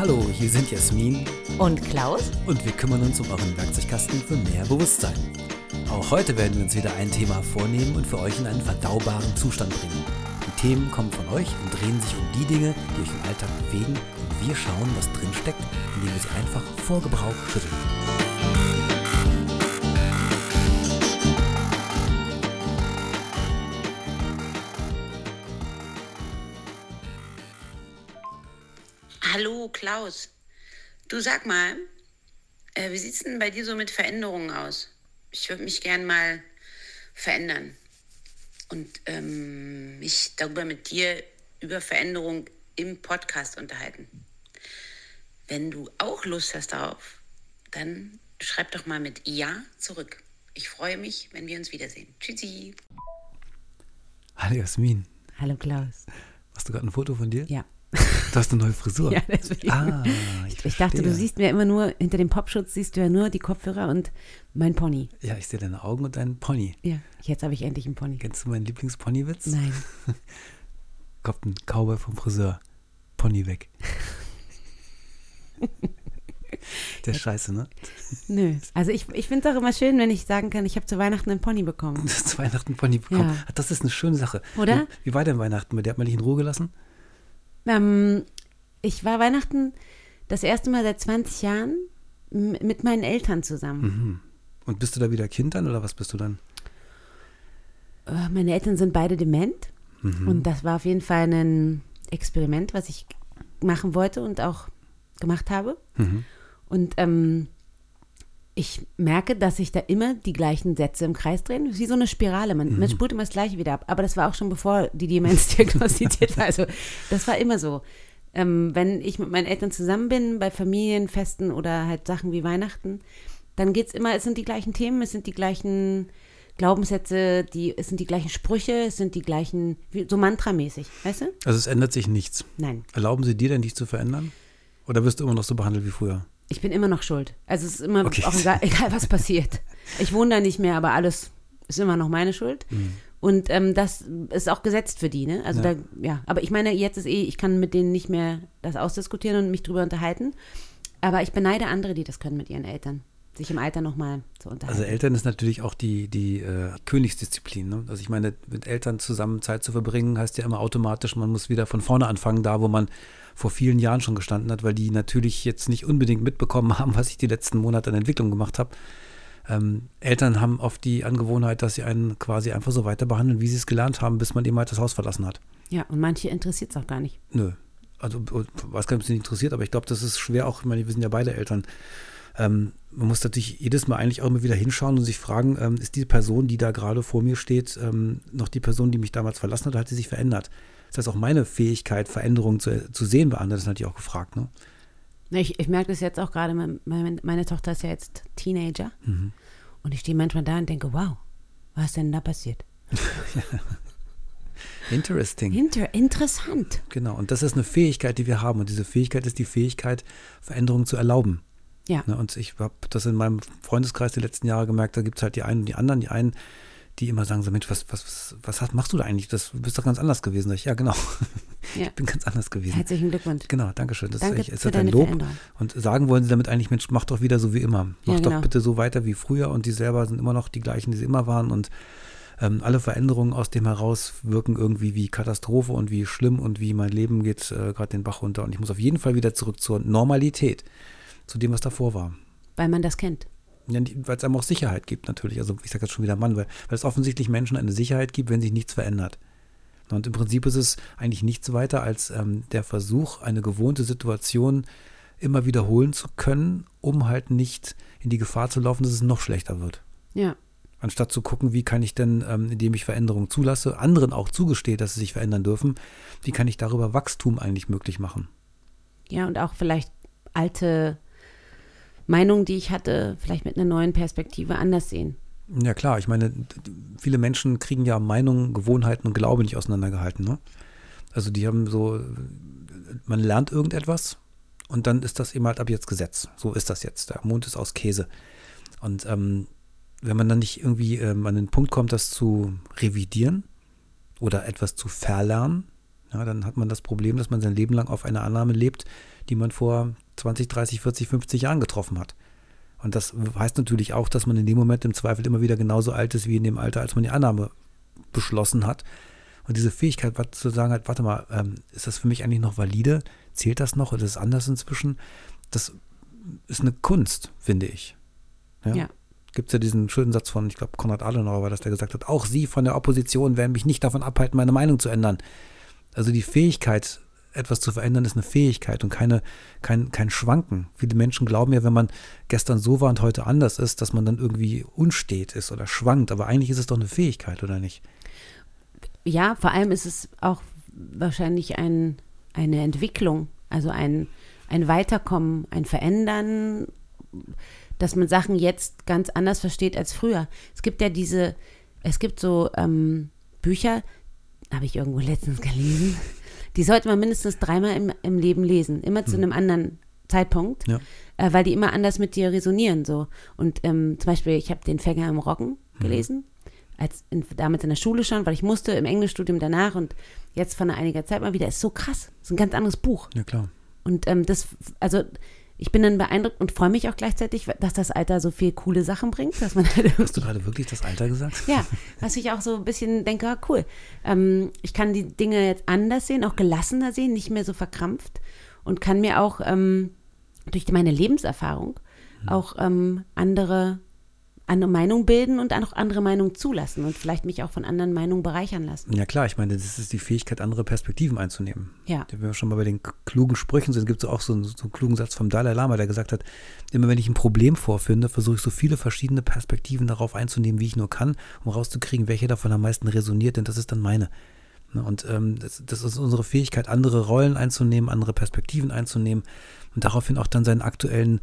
Hallo, hier sind Jasmin Und Klaus? und wir kümmern uns um euren Werkzeugkasten für mehr Bewusstsein. Auch heute werden wir uns wieder ein Thema vornehmen und für euch in einen verdaubaren Zustand bringen. Die Themen kommen von euch und drehen sich um die Dinge, die euch im Alltag bewegen und wir schauen, was drin steckt, indem wir sie einfach vor Gebrauch schütteln. Klaus. Du sag mal, äh, wie sieht's denn bei dir so mit Veränderungen aus? Ich würde mich gern mal verändern und ähm, mich darüber mit dir über Veränderung im Podcast unterhalten. Wenn du auch Lust hast darauf, dann schreib doch mal mit Ja zurück. Ich freue mich, wenn wir uns wiedersehen. Tschüssi. Hallo Jasmin, Hallo Klaus. hast du gerade ein Foto von dir? Ja. Du hast eine neue Frisur. Ja, deswegen. Ah, ich, Ich dachte, du siehst mir immer nur, hinter dem Popschutz siehst du ja nur die Kopfhörer und mein Pony. Ja, ich sehe deine Augen und deinen Pony. Ja, jetzt habe ich endlich einen Pony. Kennst du meinen Lieblingspony-Witz? Nein. Kommt ein Cowboy vom Friseur. Pony weg. Der ist scheiße, ne? Nö. Also ich, ich finde es auch immer schön, wenn ich sagen kann, ich habe zu Weihnachten einen Pony bekommen. Das ist Weihnachten Pony bekommen. Ja. Das ist eine schöne Sache. Oder? Wie, wie war denn Weihnachten? Der hat man dich in Ruhe gelassen? Ähm, ich war Weihnachten das erste Mal seit 20 Jahren mit meinen Eltern zusammen. Und bist du da wieder Kind dann oder was bist du dann? Äh, Meine Eltern sind beide dement und das war auf jeden Fall ein Experiment, was ich machen wollte und auch gemacht habe. Und ähm, ich merke, dass sich da immer die gleichen Sätze im Kreis drehen, wie so eine Spirale. Man, man spult immer das Gleiche wieder ab. Aber das war auch schon bevor die Demenz diagnostiziert war. Also das war immer so. Ähm, wenn ich mit meinen Eltern zusammen bin, bei Familienfesten oder halt Sachen wie Weihnachten, dann geht es immer, es sind die gleichen Themen, es sind die gleichen Glaubenssätze, die, es sind die gleichen Sprüche, es sind die gleichen, wie, so mantramäßig, weißt du? Also es ändert sich nichts. Nein, Erlauben sie dir denn, dich zu verändern? Oder wirst du immer noch so behandelt wie früher? Ich bin immer noch schuld. Also es ist immer Okay. auch egal, egal, was passiert. Ich wohne da nicht mehr, aber alles ist immer noch meine Schuld. Und ähm, das ist auch gesetzt für die, ne? Also Ja. da, ja. Aber ich meine, jetzt ist eh, ich kann mit denen nicht mehr das ausdiskutieren und mich drüber unterhalten. Aber ich beneide andere, die das können mit ihren Eltern. Sich im Alter nochmal zu unterhalten. Also Eltern ist natürlich auch die, die äh, Königsdisziplin. Ne? Also ich meine, mit Eltern zusammen Zeit zu verbringen, heißt ja immer automatisch, man muss wieder von vorne anfangen, da wo man vor vielen Jahren schon gestanden hat, weil die natürlich jetzt nicht unbedingt mitbekommen haben, was ich die letzten Monate an Entwicklung gemacht habe. Ähm, Eltern haben oft die Angewohnheit, dass sie einen quasi einfach so weiter behandeln, wie sie es gelernt haben, bis man eben halt das Haus verlassen hat. ja, und manche interessiert es auch gar nicht. Nö. Also, äh, weiß gar nicht, ob es dich interessiert, aber ich glaube, das ist schwer auch, ich meine, wir sind ja beide Eltern. Ähm, man muss natürlich jedes Mal eigentlich auch immer wieder hinschauen und sich fragen, ähm, ist die Person, die da gerade vor mir steht, ähm, noch die Person, die mich damals verlassen hat, oder hat sie sich verändert? Das heißt, auch meine Fähigkeit, Veränderungen zu, zu sehen bei anderen, ist natürlich auch gefragt. Ne? Ich, ich merke das jetzt auch gerade, mein- meine, meine Tochter ist ja jetzt Teenager. Und ich stehe manchmal da und denke, wow, was ist denn da passiert? Interesting. Inter interessant. Genau. Und das ist eine Fähigkeit, die wir haben. Und diese Fähigkeit ist die Fähigkeit, Veränderungen zu erlauben. Ja. Ne, und ich habe das in meinem Freundeskreis die letzten Jahre gemerkt, da gibt es halt die einen und die anderen. Die einen, die immer sagen so, Mensch, was, was, was, was machst du da eigentlich? Das, du bist doch ganz anders gewesen. Ich, ja, genau. Ja. Ich bin ganz anders gewesen. Herzlichen Glückwunsch. Genau, danke schön. Das Danke ist, ist für halt ein Lob. Und sagen wollen sie damit eigentlich, Mensch, mach doch wieder so wie immer. Mach Ja, doch genau. bitte so weiter wie früher. Und die selber sind immer noch die gleichen, die sie immer waren. Und ähm, alle Veränderungen aus dem heraus wirken irgendwie wie Katastrophe und wie schlimm und wie mein Leben geht äh, gerade den Bach runter. Und ich muss auf jeden Fall wieder zurück zur Normalität, zu dem, was davor war. Weil man das kennt. Ja, weil es einem auch Sicherheit gibt natürlich. Also ich sage jetzt schon wieder Mann, weil, weil es offensichtlich Menschen eine Sicherheit gibt, wenn sich nichts verändert. Und im Prinzip ist es eigentlich nichts weiter als ähm, der Versuch, eine gewohnte Situation immer wiederholen zu können, um halt nicht in die Gefahr zu laufen, dass es noch schlechter wird. Ja. Anstatt zu gucken, wie kann ich denn, ähm, indem ich Veränderungen zulasse, anderen auch zugestehe, dass sie sich verändern dürfen, wie kann ich darüber Wachstum eigentlich möglich machen? Ja, und auch vielleicht alte Meinungen, die ich hatte, vielleicht mit einer neuen Perspektive anders sehen. Ja klar, ich meine, viele Menschen kriegen ja Meinungen, Gewohnheiten und Glaube nicht auseinandergehalten. Ne? Also die haben so, man lernt irgendetwas und dann ist das eben halt ab jetzt Gesetz. So ist das jetzt. Der Mond ist aus Käse. Und ähm, wenn man dann nicht irgendwie ähm, an den Punkt kommt, das zu revidieren oder etwas zu verlernen, Ja, dann hat man das Problem, dass man sein Leben lang auf einer Annahme lebt, die man vor 20, 30, 40, 50 Jahren getroffen hat. Und das heißt natürlich auch, dass man in dem Moment im Zweifel immer wieder genauso alt ist wie in dem Alter, als man die Annahme beschlossen hat. Und diese Fähigkeit, zu sagen hat, warte mal, ähm, ist das für mich eigentlich noch valide? Zählt das noch oder ist es anders inzwischen? Das ist eine Kunst, finde ich. Ja. ja. Gibt es ja diesen schönen Satz von, ich glaube, Konrad Adenauer war das, der gesagt hat, auch Sie von der Opposition werden mich nicht davon abhalten, meine Meinung zu ändern. Also die Fähigkeit, etwas zu verändern, ist eine Fähigkeit und keine, kein, kein Schwanken. Viele Menschen glauben ja, wenn man gestern so war und heute anders ist, dass man dann irgendwie unstet ist oder schwankt. Aber eigentlich ist es doch eine Fähigkeit, oder nicht? Ja, vor allem ist es auch wahrscheinlich ein, eine Entwicklung, also ein, ein Weiterkommen, ein Verändern, dass man Sachen jetzt ganz anders versteht als früher. Es gibt ja diese, es gibt so ähm, Bücher, habe ich irgendwo letztens gelesen, die sollte man mindestens dreimal im, im Leben lesen, immer zu hm. einem anderen Zeitpunkt, ja. äh, weil die immer anders mit dir resonieren. So. Und ähm, zum Beispiel, ich habe den Fänger im Roggen hm. gelesen, als in, damals in der Schule schon, weil ich musste im Englischstudium danach und jetzt von einiger Zeit mal wieder. Ist so krass. Ist ein ganz anderes Buch. Ja, klar. Und ähm, das, also ich bin dann beeindruckt und freue mich auch gleichzeitig, dass das Alter so viel coole Sachen bringt, dass man halt Hast du gerade wirklich das Alter gesagt? Ja, was ich auch so ein bisschen denke, ah, cool. Ähm, ich kann die Dinge jetzt anders sehen, auch gelassener sehen, nicht mehr so verkrampft und kann mir auch ähm, durch meine Lebenserfahrung mhm. auch ähm, andere eine Meinung bilden und auch andere Meinungen zulassen und vielleicht mich auch von anderen Meinungen bereichern lassen. Ja klar, ich meine, das ist die Fähigkeit, andere Perspektiven einzunehmen. Ja. Wenn wir schon mal bei den klugen Sprüchen sind, gibt es auch so einen, so einen klugen Satz vom Dalai Lama, der gesagt hat, immer wenn ich ein Problem vorfinde, versuche ich so viele verschiedene Perspektiven darauf einzunehmen, wie ich nur kann, um rauszukriegen, welche davon am meisten resoniert, denn das ist dann meine. Ne, und ähm, das, das ist unsere Fähigkeit, andere Rollen einzunehmen, andere Perspektiven einzunehmen und daraufhin auch dann seinen aktuellen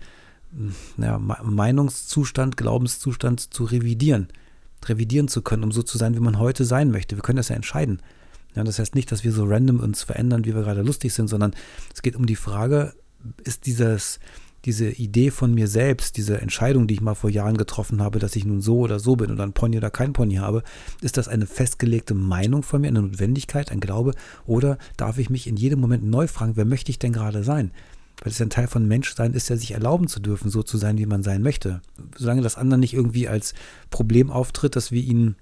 ja, Meinungszustand, Glaubenszustand zu revidieren, revidieren zu können, um so zu sein, wie man heute sein möchte. Wir können das ja entscheiden. Ja, das heißt nicht, dass wir so random uns verändern, wie wir gerade lustig sind, sondern es geht um die Frage, ist dieses, diese Idee von mir selbst, diese Entscheidung, die ich mal vor Jahren getroffen habe, dass ich nun so oder so bin oder ein Pony oder kein Pony habe, ist das eine festgelegte Meinung von mir, eine Notwendigkeit, ein Glaube oder darf ich mich in jedem Moment neu fragen, wer möchte ich denn gerade sein? Weil es ein Teil von Menschsein ist, ja sich erlauben zu dürfen, so zu sein, wie man sein möchte. Solange das andere nicht irgendwie als Problem auftritt, dass wir ihnen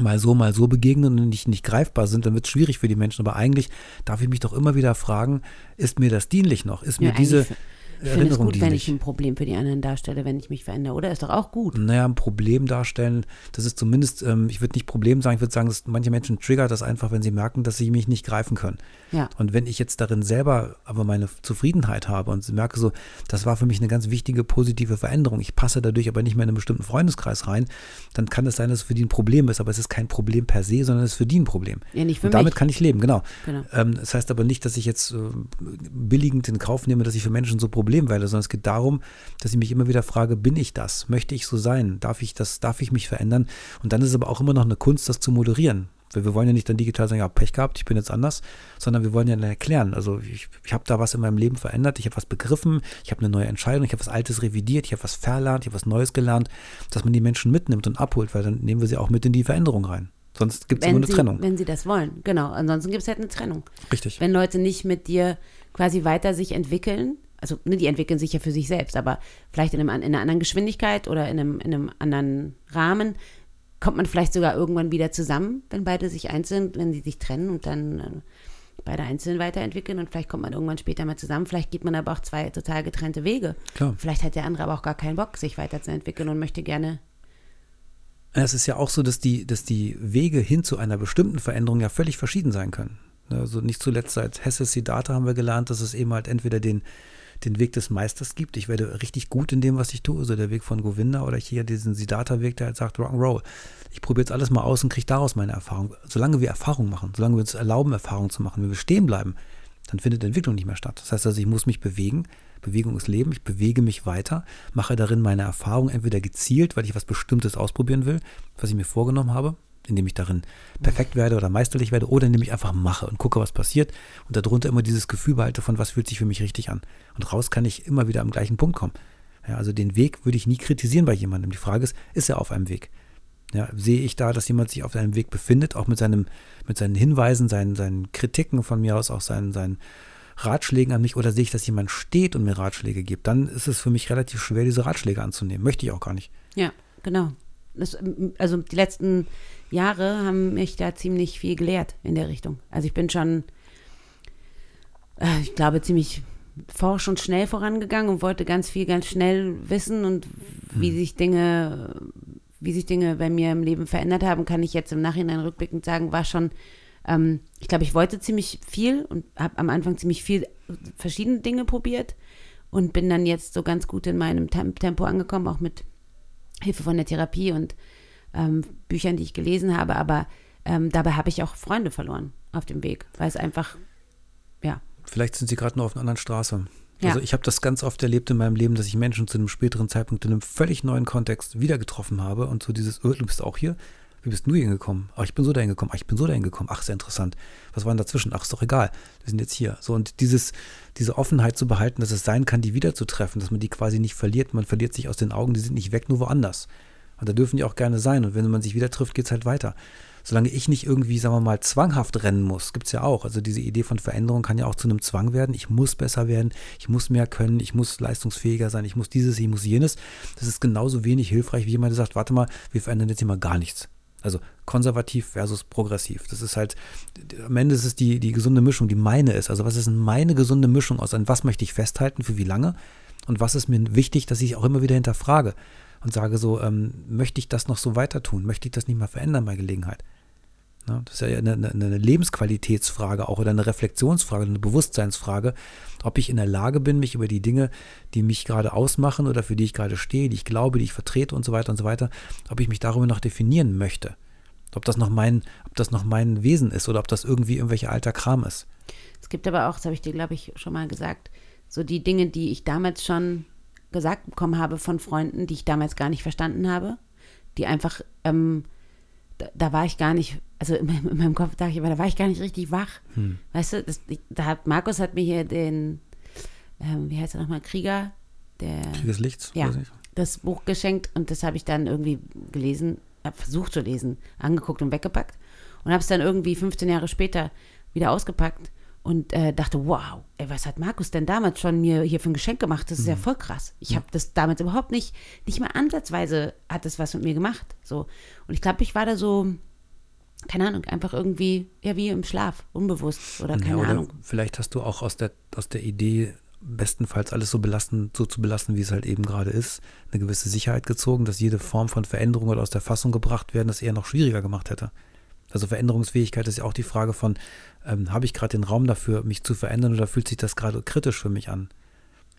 mal so, mal so begegnen und nicht, nicht greifbar sind, dann wird es schwierig für die Menschen. Aber eigentlich darf ich mich doch immer wieder fragen, ist mir das dienlich noch? Ist mir ja, diese, ich finde es gut, wenn ich ein Problem für die anderen darstelle, wenn ich mich verändere, oder? Ist doch auch gut. Naja, ein Problem darstellen, das ist zumindest, ähm, ich würde nicht Problem sagen, ich würde sagen, dass manche Menschen triggert das einfach, wenn sie merken, dass sie mich nicht greifen können. Ja. Und wenn ich jetzt darin selber aber meine Zufriedenheit habe und merke so, das war für mich eine ganz wichtige positive Veränderung, ich passe dadurch aber nicht mehr in einen bestimmten Freundeskreis rein, dann kann es sein, dass es für die ein Problem ist, aber es ist kein Problem per se, sondern es ist für die ein Problem. Ja, nicht für und damit mich. kann ich leben, genau. genau. Ähm, das heißt aber nicht, dass ich jetzt äh, billigend in Kauf nehme, dass ich für Menschen so Probleme werde, sondern es geht darum, dass ich mich immer wieder frage, bin ich das? Möchte ich so sein? Darf ich das? Darf ich mich verändern? Und dann ist es aber auch immer noch eine Kunst, das zu moderieren. Weil wir wollen ja nicht dann digital sagen, ja, Pech gehabt, ich bin jetzt anders, sondern wir wollen ja dann erklären. Also ich, ich habe da was in meinem Leben verändert, ich habe was begriffen, ich habe eine neue Entscheidung, ich habe was Altes revidiert, ich habe was verlernt, ich habe was Neues gelernt, dass man die Menschen mitnimmt und abholt, weil dann nehmen wir sie auch mit in die Veränderung rein. Sonst gibt es immer eine sie, Trennung. Wenn sie das wollen, genau. Ansonsten gibt es halt eine Trennung. Richtig. Wenn Leute nicht mit dir quasi weiter sich entwickeln, also ne, die entwickeln sich ja für sich selbst, aber vielleicht in, einem, in einer anderen Geschwindigkeit oder in einem, in einem anderen Rahmen kommt man vielleicht sogar irgendwann wieder zusammen, wenn beide sich einzeln, wenn sie sich trennen und dann äh, beide einzeln weiterentwickeln und vielleicht kommt man irgendwann später mal zusammen. Vielleicht geht man aber auch zwei total getrennte Wege. Klar. Vielleicht hat der andere aber auch gar keinen Bock, sich weiterzuentwickeln und möchte gerne. Es ist ja auch so, dass die, dass die Wege hin zu einer bestimmten Veränderung ja völlig verschieden sein können. Also nicht zuletzt seit Hesse Siddhartha haben wir gelernt, dass es eben halt entweder den den Weg des Meisters gibt. Ich werde richtig gut in dem, was ich tue, so der Weg von Govinda oder hier diesen Siddhartha-Weg, der halt sagt Rock'n'Roll. Ich probiere jetzt alles mal aus und kriege daraus meine Erfahrung. Solange wir Erfahrung machen, solange wir uns erlauben, Erfahrung zu machen, wenn wir stehen bleiben, dann findet Entwicklung nicht mehr statt. Das heißt also, ich muss mich bewegen. Bewegung ist Leben. Ich bewege mich weiter, mache darin meine Erfahrung entweder gezielt, weil ich was Bestimmtes ausprobieren will, was ich mir vorgenommen habe, indem ich darin perfekt werde oder meisterlich werde oder indem ich einfach mache und gucke, was passiert und darunter immer dieses Gefühl behalte von, was fühlt sich für mich richtig an. Und raus kann ich immer wieder am gleichen Punkt kommen. Ja, also den Weg würde ich nie kritisieren bei jemandem. Die Frage ist, ist er auf einem Weg? Ja, sehe ich da, dass jemand sich auf seinem Weg befindet, auch mit, seinem, mit seinen Hinweisen, seinen, seinen Kritiken von mir aus, auch seinen, seinen Ratschlägen an mich, oder sehe ich, dass jemand steht und mir Ratschläge gibt, dann ist es für mich relativ schwer, diese Ratschläge anzunehmen. Möchte ich auch gar nicht. Ja, genau. Das, also die letzten Jahre haben mich da ziemlich viel gelehrt in der Richtung. Also ich bin schon, äh, ich glaube, ziemlich forsch und schnell vorangegangen und wollte ganz viel, ganz schnell wissen und wie hm. sich Dinge wie sich Dinge bei mir im Leben verändert haben, kann ich jetzt im Nachhinein rückblickend sagen, war schon, ähm, ich glaube, ich wollte ziemlich viel und habe am Anfang ziemlich viel verschiedene Dinge probiert und bin dann jetzt so ganz gut in meinem Tempo angekommen, auch mit Hilfe von der Therapie und ähm, Büchern, die ich gelesen habe. Aber ähm, dabei habe ich auch Freunde verloren auf dem Weg, weil es einfach, ja. Vielleicht sind sie gerade nur auf einer anderen Straße. Ja. Also ich habe das ganz oft erlebt in meinem Leben, dass ich Menschen zu einem späteren Zeitpunkt in einem völlig neuen Kontext wieder getroffen habe und so dieses, oh, du bist auch hier, wie bist du hingekommen? Ach, ich bin so dahin gekommen. Ach, ich bin so dahin gekommen. Ach, sehr interessant. Was war denn dazwischen? Ach, ist doch egal. Wir sind jetzt hier. So, und dieses, diese Offenheit zu behalten, dass es sein kann, die wiederzutreffen, dass man die quasi nicht verliert. Man verliert sich aus den Augen, die sind nicht weg, nur woanders. Und da dürfen die auch gerne sein. Und wenn man sich wieder trifft, geht es halt weiter solange ich nicht irgendwie, sagen wir mal, zwanghaft rennen muss, gibt es ja auch. Also diese Idee von Veränderung kann ja auch zu einem Zwang werden. Ich muss besser werden, ich muss mehr können, ich muss leistungsfähiger sein, ich muss dieses, ich muss jenes. Das ist genauso wenig hilfreich, wie jemand, sagt, warte mal, wir verändern jetzt hier mal gar nichts. Also konservativ versus progressiv. Das ist halt, am Ende ist es die, die gesunde Mischung, die meine ist. Also was ist meine gesunde Mischung aus, an was möchte ich festhalten, für wie lange? Und was ist mir wichtig, dass ich auch immer wieder hinterfrage und sage so, ähm, möchte ich das noch so weiter tun? Möchte ich das nicht mal verändern bei Gelegenheit? Ne? Das ist ja eine, eine, Lebensqualitätsfrage auch oder eine Reflexionsfrage, eine Bewusstseinsfrage, ob ich in der Lage bin, mich über die Dinge, die mich gerade ausmachen oder für die ich gerade stehe, die ich glaube, die ich vertrete und so weiter und so weiter, ob ich mich darüber noch definieren möchte. Ob das noch mein, ob das noch mein Wesen ist oder ob das irgendwie irgendwelcher alter Kram ist. Es gibt aber auch, das habe ich dir, glaube ich, schon mal gesagt, so die Dinge, die ich damals schon gesagt bekommen habe von Freunden, die ich damals gar nicht verstanden habe, die einfach ähm, da, da, war ich gar nicht, also in meinem, in meinem Kopf dachte ich, aber da war ich gar nicht richtig wach. Hm. Weißt du, das, da hat Markus hat mir hier den, ähm, wie heißt er nochmal, Krieger, der Krieg des Lichts, ja, das Buch geschenkt und das habe ich dann irgendwie gelesen, habe versucht zu lesen, angeguckt und weggepackt und habe es dann irgendwie 15 Jahre später wieder ausgepackt und äh, dachte, wow, ey, was hat Markus denn damals schon mir hier für ein Geschenk gemacht? Das ist mhm. ja voll krass. Ich ja. habe das damals überhaupt nicht, nicht mal ansatzweise hat das was mit mir gemacht. So. Und ich glaube, ich war da so, keine Ahnung, einfach irgendwie, ja, wie im Schlaf, unbewusst oder keine ja, oder Ahnung. Vielleicht hast du auch aus der, aus der Idee, bestenfalls alles so belassen, so zu belassen, wie es halt eben gerade ist, eine gewisse Sicherheit gezogen, dass jede Form von Veränderung oder aus der Fassung gebracht werden, das eher noch schwieriger gemacht hätte. Also Veränderungsfähigkeit ist ja auch die Frage von, ähm, habe ich gerade den Raum dafür, mich zu verändern oder fühlt sich das gerade kritisch für mich an?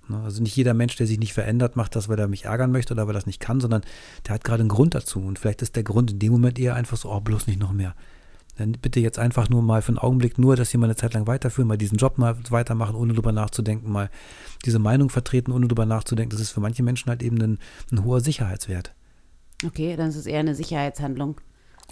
Ne? Also nicht jeder Mensch, der sich nicht verändert, macht das, weil er mich ärgern möchte oder weil er das nicht kann, sondern der hat gerade einen Grund dazu. Und vielleicht ist der Grund in dem Moment eher einfach so, oh, bloß nicht noch mehr. Dann bitte jetzt einfach nur mal für einen Augenblick nur, dass Sie mal eine Zeit lang weiterführen, mal diesen Job mal weitermachen, ohne drüber nachzudenken, mal diese Meinung vertreten, ohne drüber nachzudenken. Das ist für manche Menschen halt eben ein, ein hoher Sicherheitswert. Okay, dann ist es eher eine Sicherheitshandlung.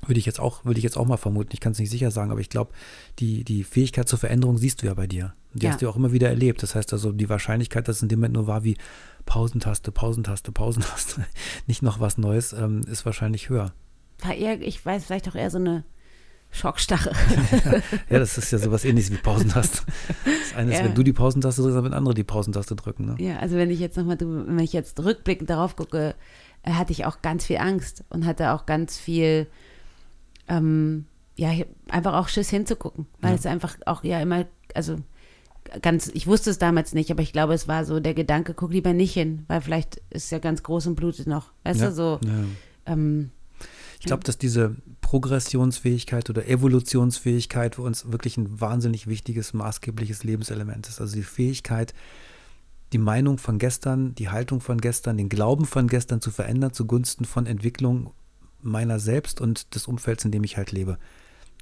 Würde ich jetzt auch, würde ich jetzt auch mal vermuten. Ich kann es nicht sicher sagen, aber ich glaube, die, die Fähigkeit zur Veränderung siehst du ja bei dir. Die ja. hast du ja auch immer wieder erlebt. Das heißt also, die Wahrscheinlichkeit, dass es in dem Moment nur war wie Pausentaste, Pausentaste, Pausentaste, nicht noch was Neues, ähm, ist wahrscheinlich höher. War eher, ich weiß, vielleicht auch eher so eine Schockstarre. ja, das ist ja sowas ähnliches wie Pausentaste. Das eine ist, ja. wenn du die Pausentaste drückst, dann wenn andere die Pausentaste drücken. Ne? Ja, also wenn ich jetzt nochmal, wenn ich jetzt rückblickend darauf gucke, äh, hatte ich auch ganz viel Angst und hatte auch ganz viel ähm, ja, einfach auch Schiss hinzugucken, weil ja. es einfach auch ja immer, also ganz, ich wusste es damals nicht, aber ich glaube, es war so der Gedanke, guck lieber nicht hin, weil vielleicht ist ja ganz groß und blutet noch. Weißt ja. du, so. Ja. Ähm, ich glaube, dass diese Progressionsfähigkeit oder Evolutionsfähigkeit für uns wirklich ein wahnsinnig wichtiges, maßgebliches Lebenselement ist. Also die Fähigkeit, die Meinung von gestern, die Haltung von gestern, den Glauben von gestern zu verändern zugunsten von Entwicklung meiner selbst und des Umfelds, in dem ich halt lebe.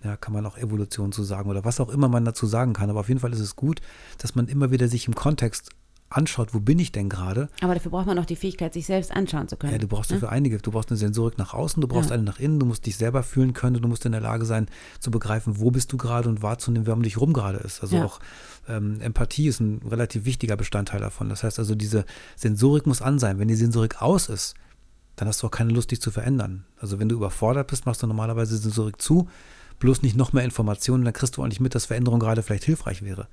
Ja, kann man auch Evolution zu sagen oder was auch immer man dazu sagen kann. Aber auf jeden Fall ist es gut, dass man immer wieder sich im Kontext anschaut, wo bin ich denn gerade. Aber dafür braucht man auch die Fähigkeit, sich selbst anschauen zu können. Ja, du brauchst ne? dafür einige. Du brauchst eine Sensorik nach außen, du brauchst ja. eine nach innen, du musst dich selber fühlen können, du musst in der Lage sein, zu begreifen, wo bist du gerade und wahrzunehmen, wer um dich rum gerade ist. Also ja. auch ähm, Empathie ist ein relativ wichtiger Bestandteil davon. Das heißt also, diese Sensorik muss an sein. Wenn die Sensorik aus ist, dann hast du auch keine Lust, dich zu verändern. Also wenn du überfordert bist, machst du normalerweise zurück zu, bloß nicht noch mehr Informationen, dann kriegst du auch nicht mit, dass Veränderung gerade vielleicht hilfreich wäre.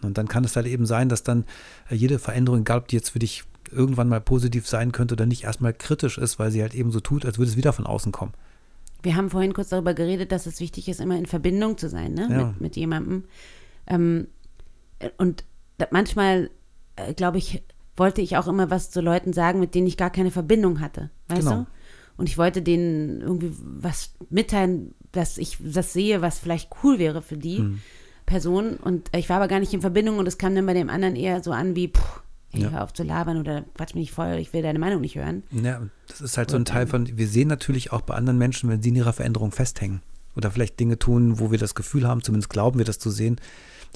Und dann kann es halt eben sein, dass dann äh, jede Veränderung, egal ob die jetzt für dich irgendwann mal positiv sein könnte oder nicht, erstmal kritisch ist, weil sie halt eben so tut, als würde es wieder von außen kommen. Wir haben vorhin kurz darüber geredet, dass es wichtig ist, immer in Verbindung zu sein ne? Ja. mit, mit jemandem. Ähm, und manchmal, äh, glaube ich, wollte ich auch immer was zu Leuten sagen, mit denen ich gar keine Verbindung hatte. Weißt Genau. du? Und ich wollte denen irgendwie was mitteilen, dass ich das sehe, was vielleicht cool wäre für die Mhm. Person. Und ich war aber gar nicht in Verbindung und es kam dann bei dem anderen eher so an wie, puh, ey, Ja. hör auf zu labern oder quatsch mich nicht voll, ich will deine Meinung nicht hören. Ja, das ist halt so ein Teil von, wir sehen natürlich auch bei anderen Menschen, wenn sie in ihrer Veränderung festhängen oder vielleicht Dinge tun, wo wir das Gefühl haben, zumindest glauben wir das zu sehen,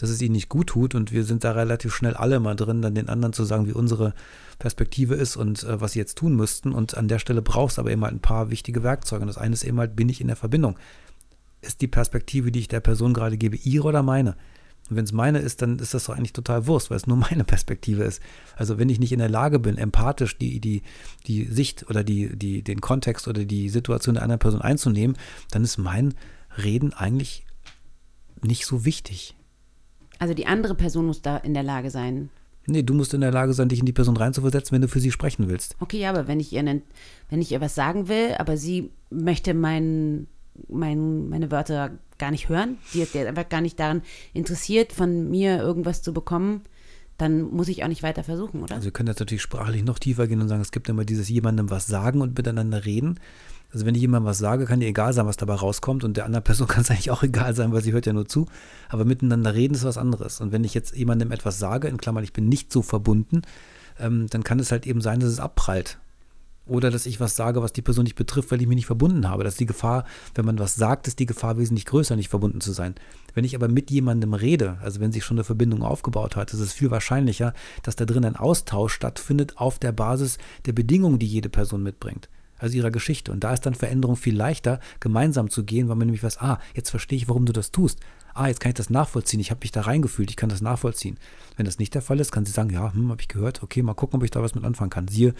dass es ihnen nicht gut tut und wir sind da relativ schnell alle mal drin, dann den anderen zu sagen, wie unsere Perspektive ist und äh, was sie jetzt tun müssten und an der Stelle brauchst du aber eben halt ein paar wichtige Werkzeuge und das eine ist eben halt, bin ich in der Verbindung? Ist die Perspektive, die ich der Person gerade gebe, ihre oder meine? Und wenn es meine ist, dann ist das doch eigentlich total Wurst, weil es nur meine Perspektive ist. Also wenn ich nicht in der Lage bin, empathisch die, die, die Sicht oder die, die, den Kontext oder die Situation der anderen Person einzunehmen, dann ist mein Reden eigentlich nicht so wichtig. Also die andere Person muss da in der Lage sein. Nee, du musst in der Lage sein, dich in die Person reinzuversetzen, wenn du für sie sprechen willst. Okay, aber wenn ich ihr, nen- wenn ich ihr was sagen will, aber sie möchte mein, mein, meine Wörter gar nicht hören, die ist einfach gar nicht daran interessiert, von mir irgendwas zu bekommen, dann muss ich auch nicht weiter versuchen, oder? Also wir können jetzt natürlich sprachlich noch tiefer gehen und sagen, es gibt immer dieses jemandem was sagen und miteinander reden. Also wenn ich jemandem was sage, kann dir egal sein, was dabei rauskommt und der anderen Person kann es eigentlich auch egal sein, weil sie hört ja nur zu. Aber miteinander reden ist was anderes. Und wenn ich jetzt jemandem etwas sage, in Klammern, ich bin nicht so verbunden, ähm, dann kann es halt eben sein, dass es abprallt. Oder dass ich was sage, was die Person nicht betrifft, weil ich mich nicht verbunden habe. Das ist die Gefahr, wenn man was sagt, ist die Gefahr wesentlich größer, nicht verbunden zu sein. Wenn ich aber mit jemandem rede, also wenn sich schon eine Verbindung aufgebaut hat, ist es viel wahrscheinlicher, dass da drin ein Austausch stattfindet auf der Basis der Bedingungen, die jede Person mitbringt. Also ihrer Geschichte. Und da ist dann Veränderung viel leichter, gemeinsam zu gehen, weil man nämlich weiß, ah, jetzt verstehe ich, warum du das tust. Ah, jetzt kann ich das nachvollziehen. Ich habe mich da reingefühlt, ich kann das nachvollziehen. Wenn das nicht der Fall ist, kann sie sagen, ja, hm, habe ich gehört, okay, mal gucken, ob ich da was mit anfangen kann. Siehe,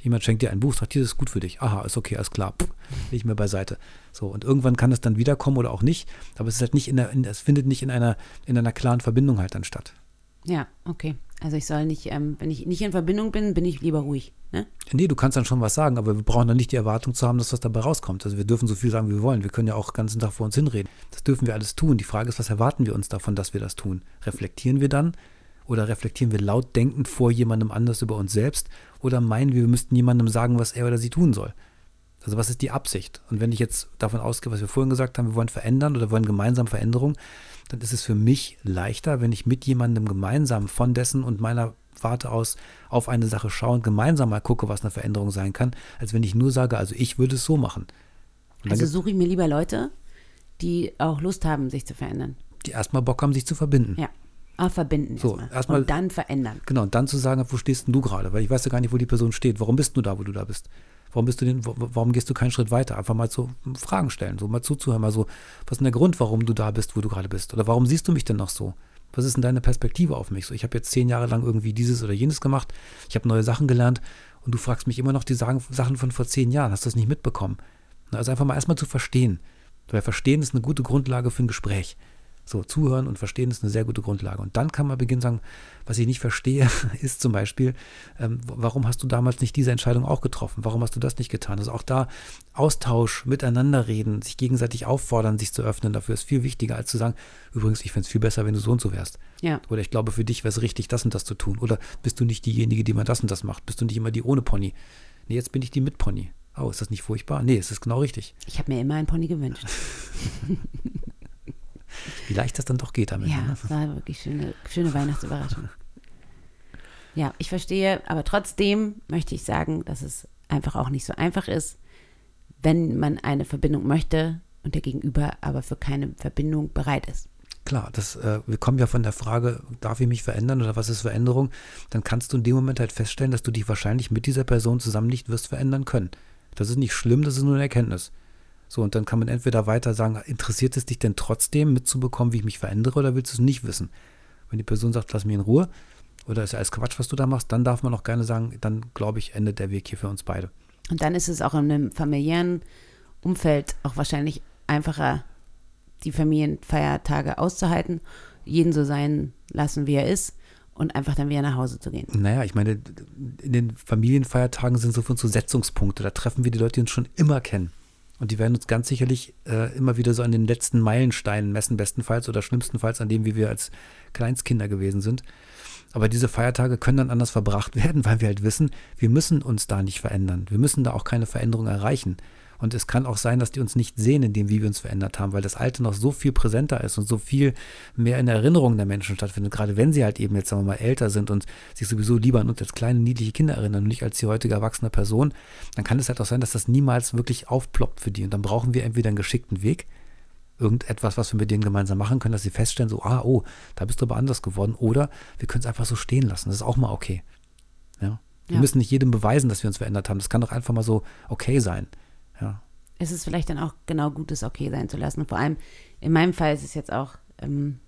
jemand schenkt dir ein Buch, sagt, hier ist gut für dich. Aha, ist okay, alles klar. Pff, leg ich mir beiseite. So, und irgendwann kann es dann wiederkommen oder auch nicht, aber es ist halt nicht in der, in, es findet nicht in einer, in einer klaren Verbindung halt dann statt. Ja, okay. Also ich soll nicht, ähm, wenn ich nicht in Verbindung bin, bin ich lieber ruhig. Ne? Nee, du kannst dann schon was sagen, aber wir brauchen dann nicht die Erwartung zu haben, dass was dabei rauskommt. Also wir dürfen so viel sagen, wie wir wollen. Wir können ja auch den ganzen Tag vor uns hinreden. Das dürfen wir alles tun. Die Frage ist, was erwarten wir uns davon, dass wir das tun? Reflektieren wir dann? Oder reflektieren wir laut denkend vor jemandem anders über uns selbst? Oder meinen wir, wir müssten jemandem sagen, was er oder sie tun soll? Also was ist die Absicht? Und wenn ich jetzt davon ausgehe, was wir vorhin gesagt haben, wir wollen verändern oder wollen gemeinsam Veränderung, dann ist es für mich leichter, wenn ich mit jemandem gemeinsam von dessen und meiner Warte aus auf eine Sache schaue und gemeinsam mal gucke, was eine Veränderung sein kann, als wenn ich nur sage, also ich würde es so machen. Also suche ich mir lieber Leute, die auch Lust haben, sich zu verändern. die erstmal Bock haben, sich zu verbinden. Ja. Aber verbinden So, erstmal. erstmal- Und dann verändern. Genau, und dann zu sagen, wo stehst denn du gerade? Weil ich weiß ja gar nicht, wo die Person steht. Warum bist du da, wo du da bist? Warum bist du denn, wa- warum gehst du keinen Schritt weiter? Einfach mal so Fragen stellen, so mal zuzuhören, mal so, was ist denn der Grund, warum du da bist, wo du gerade bist? Oder warum siehst du mich denn noch so? Was ist denn deine Perspektive auf mich? So, ich habe jetzt zehn Jahre lang irgendwie dieses oder jenes gemacht, ich habe neue Sachen gelernt und du fragst mich immer noch die Sachen von vor zehn Jahren. Hast du das nicht mitbekommen? Also einfach mal erstmal zu verstehen. Weil Verstehen ist eine gute Grundlage für ein Gespräch. So, zuhören und verstehen ist eine sehr gute Grundlage. Und dann kann man beginnen zu sagen, was ich nicht verstehe, ist zum Beispiel, ähm, warum hast du damals nicht diese Entscheidung auch getroffen? Warum hast du das nicht getan? Also auch da Austausch, miteinander reden, sich gegenseitig auffordern, sich zu öffnen, dafür ist viel wichtiger, als zu sagen, übrigens, ich fände es viel besser, wenn du so und so wärst. Ja. Oder ich glaube, für dich wäre es richtig, das und das zu tun. Oder bist du nicht diejenige, die mal das und das macht? Bist du nicht immer die ohne Pony? Nee, jetzt bin ich die mit Pony. Oh, ist das nicht furchtbar? Nee, es ist genau richtig. Ich habe mir immer einen Pony gewünscht. Wie leicht das dann doch geht damit. Ja, ne? das war wirklich schöne, schöne Weihnachtsüberraschung. Ja, ich verstehe, aber trotzdem möchte ich sagen, dass es einfach auch nicht so einfach ist, wenn man eine Verbindung möchte und der Gegenüber aber für keine Verbindung bereit ist. Klar, das, äh, wir kommen ja von der Frage, darf ich mich verändern oder was ist Veränderung? Dann kannst du in dem Moment halt feststellen, dass du dich wahrscheinlich mit dieser Person zusammen nicht wirst verändern können. Das ist nicht schlimm, das ist nur eine Erkenntnis. So, und dann kann man entweder weiter sagen, interessiert es dich denn trotzdem mitzubekommen, wie ich mich verändere, oder willst du es nicht wissen? Wenn die Person sagt, lass mich in Ruhe, oder ist ja alles Quatsch, was du da machst, dann darf man auch gerne sagen, dann glaube ich, endet der Weg hier für uns beide. Und dann ist es auch in einem familiären Umfeld auch wahrscheinlich einfacher, die Familienfeiertage auszuhalten, jeden so sein lassen, wie er ist und einfach dann wieder nach Hause zu gehen. Naja, ich meine, in den Familienfeiertagen sind so für uns so Setzungspunkte. Da treffen wir die Leute, die uns schon immer kennen. Und die werden uns ganz sicherlich äh, immer wieder so an den letzten Meilensteinen messen, bestenfalls oder schlimmstenfalls an dem, wie wir als Kleinstkinder gewesen sind. Aber diese Feiertage können dann anders verbracht werden, weil wir halt wissen, wir müssen uns da nicht verändern. Wir müssen da auch keine Veränderung erreichen. Und es kann auch sein, dass die uns nicht sehen, in dem, wie wir uns verändert haben, weil das Alte noch so viel präsenter ist und so viel mehr in Erinnerung der Menschen stattfindet. Gerade wenn sie halt eben jetzt, sagen wir mal, älter sind und sich sowieso lieber an uns als kleine, niedliche Kinder erinnern und nicht als die heutige erwachsene Person, dann kann es halt auch sein, dass das niemals wirklich aufploppt für die. Und dann brauchen wir entweder einen geschickten Weg, irgendetwas, was wir mit denen gemeinsam machen können, dass sie feststellen, so, ah, oh, da bist du aber anders geworden. Oder wir können es einfach so stehen lassen. Das ist auch mal okay. Ja. Wir ja. müssen nicht jedem beweisen, dass wir uns verändert haben. Das kann doch einfach mal so okay sein. Ja. Es ist vielleicht dann auch genau gut, es okay sein zu lassen. Und vor allem in meinem Fall ist es jetzt auch, ähm,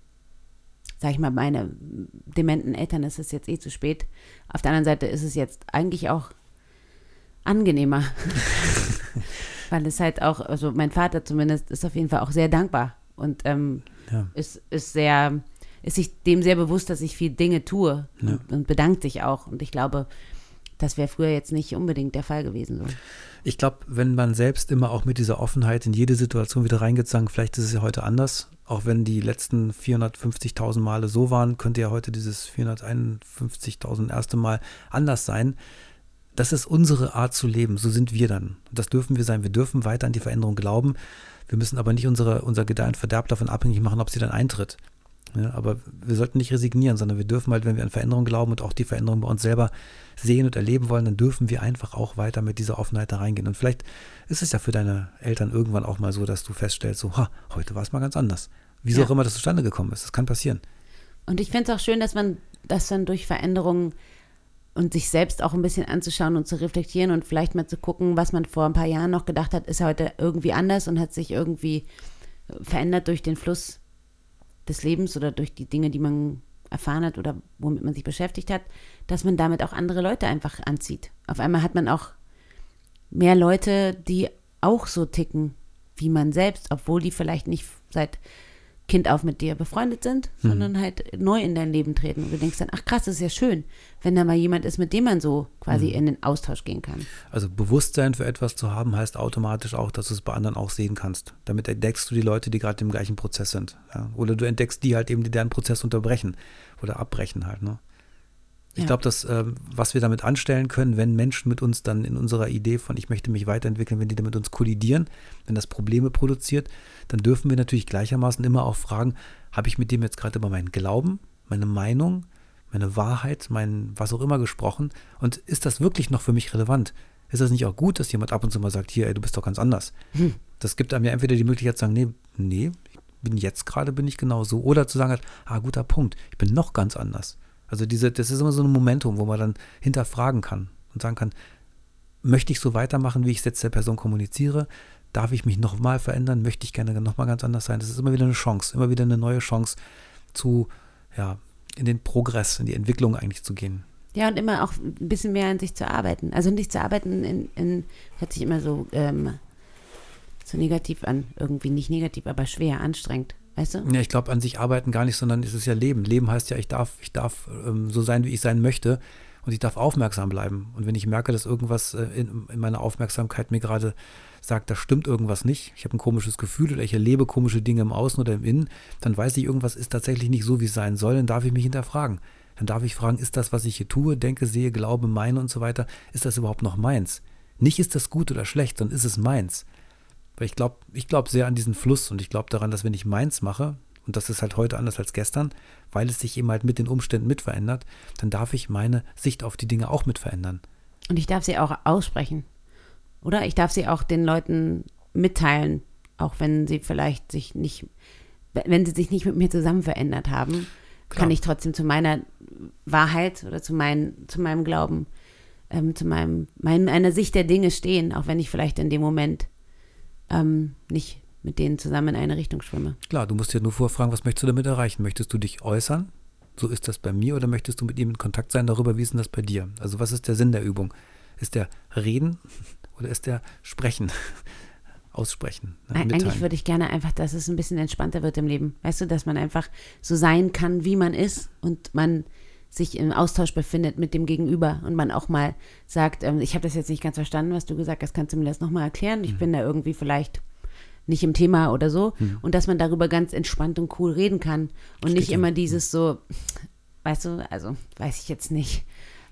sag ich mal, meine dementen Eltern ist es jetzt eh zu spät. Auf der anderen Seite ist es jetzt eigentlich auch angenehmer. Weil es halt auch, also mein Vater zumindest ist auf jeden Fall auch sehr dankbar und ähm, ja. ist, ist sehr, ist sich dem sehr bewusst, dass ich viel Dinge tue ja. und, und bedankt sich auch. Und ich glaube, das wäre früher jetzt nicht unbedingt der Fall gewesen. So. Ich glaube, wenn man selbst immer auch mit dieser Offenheit in jede Situation wieder reingeht, sagen, vielleicht ist es ja heute anders, auch wenn die letzten 450.000 Male so waren, könnte ja heute dieses 451.000 erste Mal anders sein. Das ist unsere Art zu leben, so sind wir dann. Das dürfen wir sein. Wir dürfen weiter an die Veränderung glauben. Wir müssen aber nicht unsere, unser Gedeihen Verderb davon abhängig machen, ob sie dann eintritt. Ja, aber wir sollten nicht resignieren, sondern wir dürfen halt, wenn wir an Veränderung glauben und auch die Veränderung bei uns selber sehen und erleben wollen, dann dürfen wir einfach auch weiter mit dieser Offenheit da reingehen. Und vielleicht ist es ja für deine Eltern irgendwann auch mal so, dass du feststellst, so, ha, heute war es mal ganz anders. Wieso ja. auch immer das zustande gekommen ist. Das kann passieren. Und ich finde es auch schön, dass man das dann durch Veränderungen und sich selbst auch ein bisschen anzuschauen und zu reflektieren und vielleicht mal zu gucken, was man vor ein paar Jahren noch gedacht hat, ist heute irgendwie anders und hat sich irgendwie verändert durch den Fluss des Lebens oder durch die Dinge, die man erfahren hat oder womit man sich beschäftigt hat, dass man damit auch andere Leute einfach anzieht. Auf einmal hat man auch mehr Leute, die auch so ticken wie man selbst, obwohl die vielleicht nicht seit Kind auf mit dir befreundet sind, mhm. sondern halt neu in dein Leben treten. Und du denkst dann, ach krass, das ist ja schön, wenn da mal jemand ist, mit dem man so quasi mhm. in den Austausch gehen kann. Also Bewusstsein für etwas zu haben, heißt automatisch auch, dass du es bei anderen auch sehen kannst. Damit entdeckst du die Leute, die gerade im gleichen Prozess sind. Ja? Oder du entdeckst die halt eben, die deren Prozess unterbrechen oder abbrechen halt. Ne? Ich ja. glaube, dass, äh, was wir damit anstellen können, wenn Menschen mit uns dann in unserer Idee von ich möchte mich weiterentwickeln, wenn die damit uns kollidieren, wenn das Probleme produziert, dann dürfen wir natürlich gleichermaßen immer auch fragen, habe ich mit dem jetzt gerade über meinen Glauben, meine Meinung, meine Wahrheit, mein was auch immer gesprochen und ist das wirklich noch für mich relevant? Ist das nicht auch gut, dass jemand ab und zu mal sagt, hier, ey, du bist doch ganz anders? Hm. Das gibt einem ja entweder die Möglichkeit zu sagen, nee, nee, bin jetzt gerade, bin ich genau so. Oder zu sagen, ah, guter Punkt, ich bin noch ganz anders. Also diese, das ist immer so ein Momentum, wo man dann hinterfragen kann und sagen kann, möchte ich so weitermachen, wie ich es jetzt der Person kommuniziere? Darf ich mich nochmal verändern? Möchte ich gerne nochmal ganz anders sein? Das ist immer wieder eine Chance, immer wieder eine neue Chance zu, ja, in den Progress, in die Entwicklung eigentlich zu gehen. Ja, und immer auch ein bisschen mehr an sich zu arbeiten. Also nicht zu arbeiten in, in hört sich immer so, ähm, so negativ an. Irgendwie nicht negativ, aber schwer, anstrengend. Weißt du? Ja, ich glaube an sich arbeiten gar nicht, sondern es ist ja Leben. Leben heißt ja, ich darf, ich darf ähm, so sein, wie ich sein möchte und ich darf aufmerksam bleiben. Und wenn ich merke, dass irgendwas äh, in, in meiner Aufmerksamkeit mir gerade sagt, da stimmt irgendwas nicht, ich habe ein komisches Gefühl oder ich erlebe komische Dinge im Außen oder im Innen, dann weiß ich, irgendwas ist tatsächlich nicht so, wie es sein soll, dann darf ich mich hinterfragen. Dann darf ich fragen, ist das, was ich hier tue, denke, sehe, glaube, meine und so weiter, ist das überhaupt noch meins? Nicht ist das gut oder schlecht, sondern ist es meins. Weil ich glaube ich glaub sehr an diesen Fluss und ich glaube daran, dass wenn ich meins mache, und das ist halt heute anders als gestern, weil es sich eben halt mit den Umständen mit verändert, dann darf ich meine Sicht auf die Dinge auch mit verändern. Und ich darf sie auch aussprechen. Oder? Ich darf sie auch den Leuten mitteilen, auch wenn sie vielleicht sich nicht, wenn sie sich nicht mit mir zusammen verändert haben, Klar. kann ich trotzdem zu meiner Wahrheit oder zu, mein, zu meinem Glauben, ähm, zu meinem, meiner Sicht der Dinge stehen, auch wenn ich vielleicht in dem Moment ähm, nicht mit denen zusammen in eine Richtung schwimme. Klar, du musst dir nur vorfragen, was möchtest du damit erreichen? Möchtest du dich äußern? So ist das bei mir oder möchtest du mit ihm in Kontakt sein darüber, wie ist denn das bei dir? Also was ist der Sinn der Übung? Ist der Reden oder ist der Sprechen? Aussprechen. Ne? Eigentlich würde ich gerne einfach, dass es ein bisschen entspannter wird im Leben. Weißt du, dass man einfach so sein kann, wie man ist und man sich im Austausch befindet mit dem Gegenüber und man auch mal sagt, ähm, ich habe das jetzt nicht ganz verstanden, was du gesagt hast, kannst du mir das nochmal erklären? Ich mhm. bin da irgendwie vielleicht nicht im Thema oder so mhm. und dass man darüber ganz entspannt und cool reden kann und nicht immer dieses so, weißt du, also weiß ich jetzt nicht,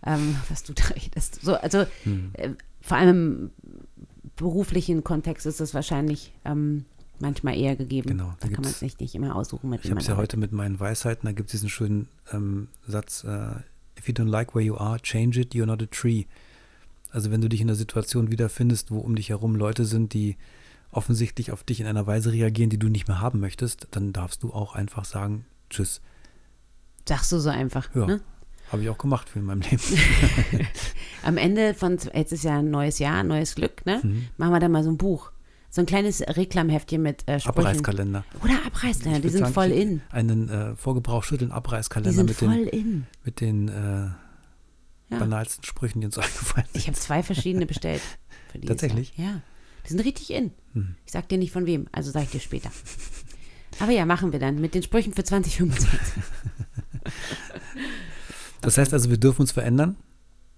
ähm, was du da redest. So, also mhm. äh, vor allem im beruflichen Kontext ist das wahrscheinlich ähm, manchmal eher gegeben. Genau, da, da kann man es nicht, nicht immer aussuchen. Mit ich habe es ja heute mit meinen Weisheiten, da gibt es diesen schönen ähm, Satz, uh, if you don't like where you are, change it, you're not a tree. Also wenn du dich in einer Situation wiederfindest, wo um dich herum Leute sind, die offensichtlich auf dich in einer Weise reagieren, die du nicht mehr haben möchtest, dann darfst du auch einfach sagen, tschüss. Sagst du so einfach, ja. ne? Habe ich auch gemacht für in meinem Leben. Am Ende von, jetzt ist ja ein neues Jahr, neues Glück, ne? Mhm. Machen wir da mal so ein Buch. So ein kleines Reklamheftchen mit äh, Sprüchen. Abreißkalender. Oder Abreißkalender, die sind voll in. Einen äh, Vorgebrauchsschütteln Abreißkalender. Die sind mit voll den, in. Mit den äh, ja. banalsten Sprüchen, die uns eingefallen sind. Ich habe zwei verschiedene bestellt. Tatsächlich? Jahr. Ja. Die sind richtig in. Hm. Ich sag dir nicht von wem, also sag ich dir später. Aber ja, machen wir dann mit den Sprüchen für 2025. das heißt also, wir dürfen uns verändern.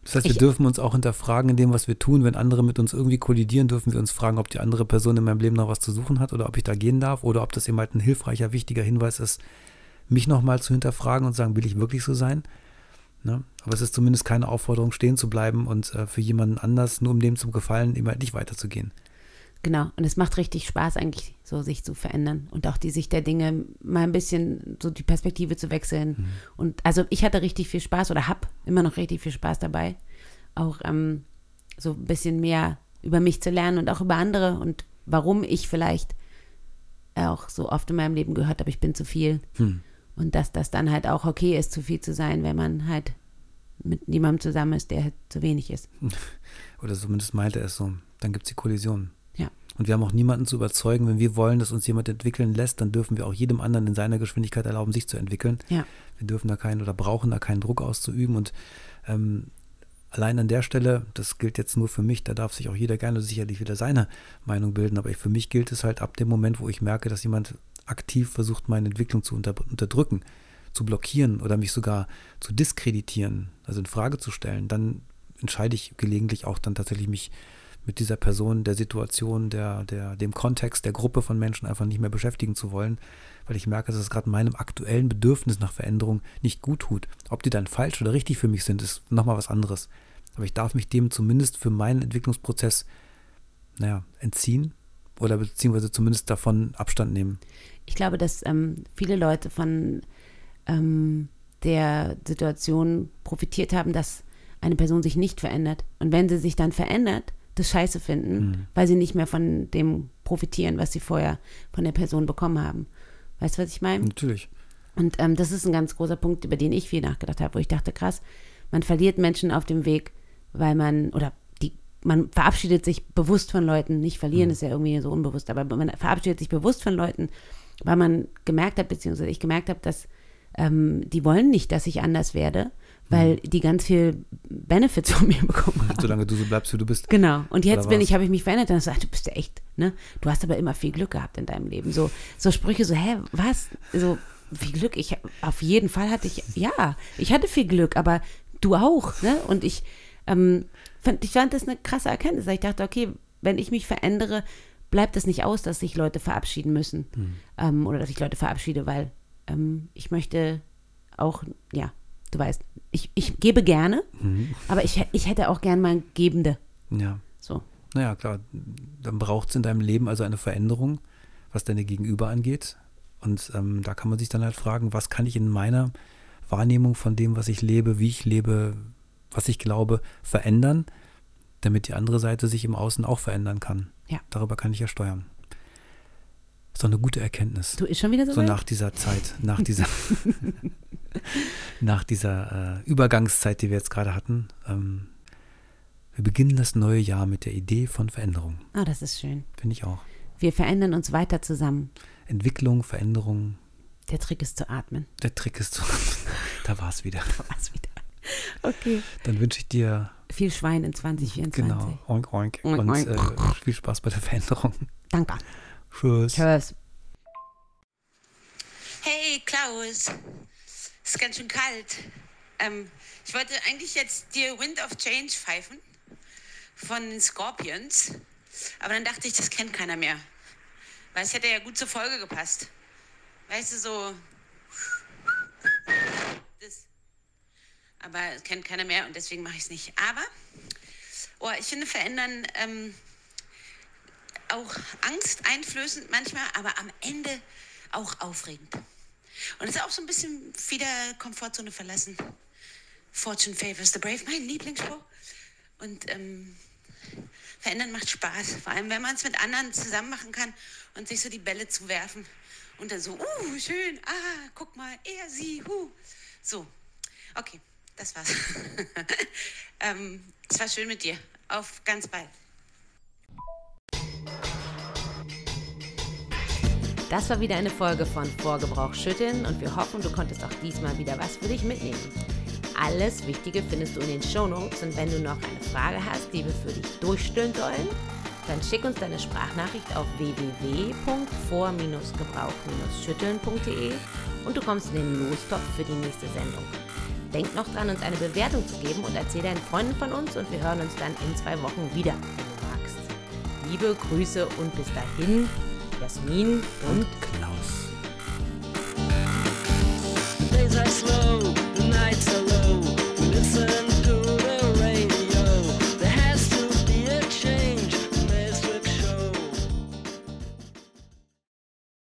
Das heißt, wir ich, dürfen uns auch hinterfragen in dem, was wir tun. Wenn andere mit uns irgendwie kollidieren, dürfen wir uns fragen, ob die andere Person in meinem Leben noch was zu suchen hat oder ob ich da gehen darf oder ob das eben halt ein hilfreicher, wichtiger Hinweis ist, mich nochmal zu hinterfragen und sagen, will ich wirklich so sein? Ne? Aber es ist zumindest keine Aufforderung, stehen zu bleiben und äh, für jemanden anders, nur um dem zu gefallen, eben halt nicht weiterzugehen. Genau, und es macht richtig Spaß eigentlich, so sich zu verändern und auch die Sicht der Dinge mal ein bisschen so die Perspektive zu wechseln. Mhm. Und also ich hatte richtig viel Spaß oder habe immer noch richtig viel Spaß dabei, auch ähm, so ein bisschen mehr über mich zu lernen und auch über andere und warum ich vielleicht auch so oft in meinem Leben gehört habe, ich bin zu viel. Mhm. Und dass das dann halt auch okay ist, zu viel zu sein, wenn man halt mit jemandem zusammen ist, der halt zu wenig ist. Oder zumindest meinte er es so. Dann gibt es die Kollision. Und wir haben auch niemanden zu überzeugen, wenn wir wollen, dass uns jemand entwickeln lässt, dann dürfen wir auch jedem anderen in seiner Geschwindigkeit erlauben, sich zu entwickeln. Ja. Wir dürfen da keinen oder brauchen da keinen Druck auszuüben. Und ähm, allein an der Stelle, das gilt jetzt nur für mich, da darf sich auch jeder gerne sicherlich wieder seine Meinung bilden. Aber für mich gilt es halt ab dem Moment, wo ich merke, dass jemand aktiv versucht, meine Entwicklung zu unter, unterdrücken, zu blockieren oder mich sogar zu diskreditieren, also in Frage zu stellen, dann entscheide ich gelegentlich auch dann tatsächlich mich mit dieser Person, der Situation, der, der, dem Kontext, der Gruppe von Menschen einfach nicht mehr beschäftigen zu wollen, weil ich merke, dass es gerade meinem aktuellen Bedürfnis nach Veränderung nicht gut tut. Ob die dann falsch oder richtig für mich sind, ist nochmal was anderes. Aber ich darf mich dem zumindest für meinen Entwicklungsprozess, naja, entziehen oder beziehungsweise zumindest davon Abstand nehmen. Ich glaube, dass ähm, viele Leute von ähm, der Situation profitiert haben, dass eine Person sich nicht verändert. Und wenn sie sich dann verändert, das scheiße finden, mhm. weil sie nicht mehr von dem profitieren, was sie vorher von der Person bekommen haben. Weißt du, was ich meine? Natürlich. Und ähm, das ist ein ganz großer Punkt, über den ich viel nachgedacht habe, wo ich dachte, krass, man verliert Menschen auf dem Weg, weil man, oder die, man verabschiedet sich bewusst von Leuten, nicht verlieren mhm. ist ja irgendwie so unbewusst, aber man verabschiedet sich bewusst von Leuten, weil man gemerkt hat, beziehungsweise ich gemerkt habe, dass ähm, die wollen nicht, dass ich anders werde weil die ganz viel Benefits von mir bekommen haben. Solange du so bleibst, wie du bist. Genau. Und jetzt bin ich, habe ich mich verändert und gesagt, du bist ja echt, ne? Du hast aber immer viel Glück gehabt in deinem Leben. So, so Sprüche, so, hä, was? So, viel Glück. Ich, auf jeden Fall hatte ich, ja, ich hatte viel Glück, aber du auch, ne? Und ich, ähm, fand, ich fand das eine krasse Erkenntnis. Ich dachte, okay, wenn ich mich verändere, bleibt es nicht aus, dass sich Leute verabschieden müssen. Mhm. Ähm, oder dass ich Leute verabschiede, weil ähm, ich möchte auch, ja, du weißt, ich, ich gebe gerne, mhm. aber ich, ich hätte auch gern mal Gebende. Ja. So. Naja, klar, dann braucht es in deinem Leben also eine Veränderung, was deine Gegenüber angeht. Und ähm, da kann man sich dann halt fragen, was kann ich in meiner Wahrnehmung von dem, was ich lebe, wie ich lebe, was ich glaube, verändern, damit die andere Seite sich im Außen auch verändern kann. Ja. Darüber kann ich ja steuern. Ist doch eine gute Erkenntnis. Du ist schon wieder so. So nach dieser Zeit, nach dieser, nach dieser äh, Übergangszeit, die wir jetzt gerade hatten. Ähm, wir beginnen das neue Jahr mit der Idee von Veränderung. Ah, oh, das ist schön. Finde ich auch. Wir verändern uns weiter zusammen. Entwicklung, Veränderung. Der Trick ist zu atmen. Der Trick ist zu atmen. Da war es wieder. Da war es wieder. Okay. Dann wünsche ich dir viel Schwein in 2024. Genau, oink, oink. Oink, Und oink. Äh, viel Spaß bei der Veränderung. Danke. Tschüss. Tschüss. Hey Klaus, ist ganz schön kalt. Ähm, ich wollte eigentlich jetzt dir Wind of Change pfeifen von den Scorpions, aber dann dachte ich, das kennt keiner mehr. Weil es hätte ja gut zur Folge gepasst. Weißt du, so. Das. Aber es kennt keiner mehr und deswegen mache ich es nicht. Aber, oh, ich finde Verändern ähm, auch angsteinflößend manchmal, aber am Ende auch aufregend. Und es ist auch so ein bisschen wieder Komfortzone verlassen. Fortune favors the brave, mein Lieblingsspruch. Und ähm, verändern macht Spaß. Vor allem, wenn man es mit anderen zusammen machen kann und sich so die Bälle zuwerfen. Und dann so, uh, schön, ah, guck mal, er, sie, hu. So, okay, das war's. ähm, es war schön mit dir. Auf ganz bald. Das war wieder eine Folge von Vorgebrauch schütteln und wir hoffen, du konntest auch diesmal wieder was für dich mitnehmen. Alles Wichtige findest du in den Shownotes und wenn du noch eine Frage hast, die wir für dich durchstellen sollen, dann schick uns deine Sprachnachricht auf www.vor-gebrauch-schütteln.de und du kommst in den Lostopf für die nächste Sendung. Denk noch dran, uns eine Bewertung zu geben und erzähl deinen Freunden von uns und wir hören uns dann in zwei Wochen wieder, wenn du magst. Liebe Grüße und bis dahin, Jasmin und, und Klaus.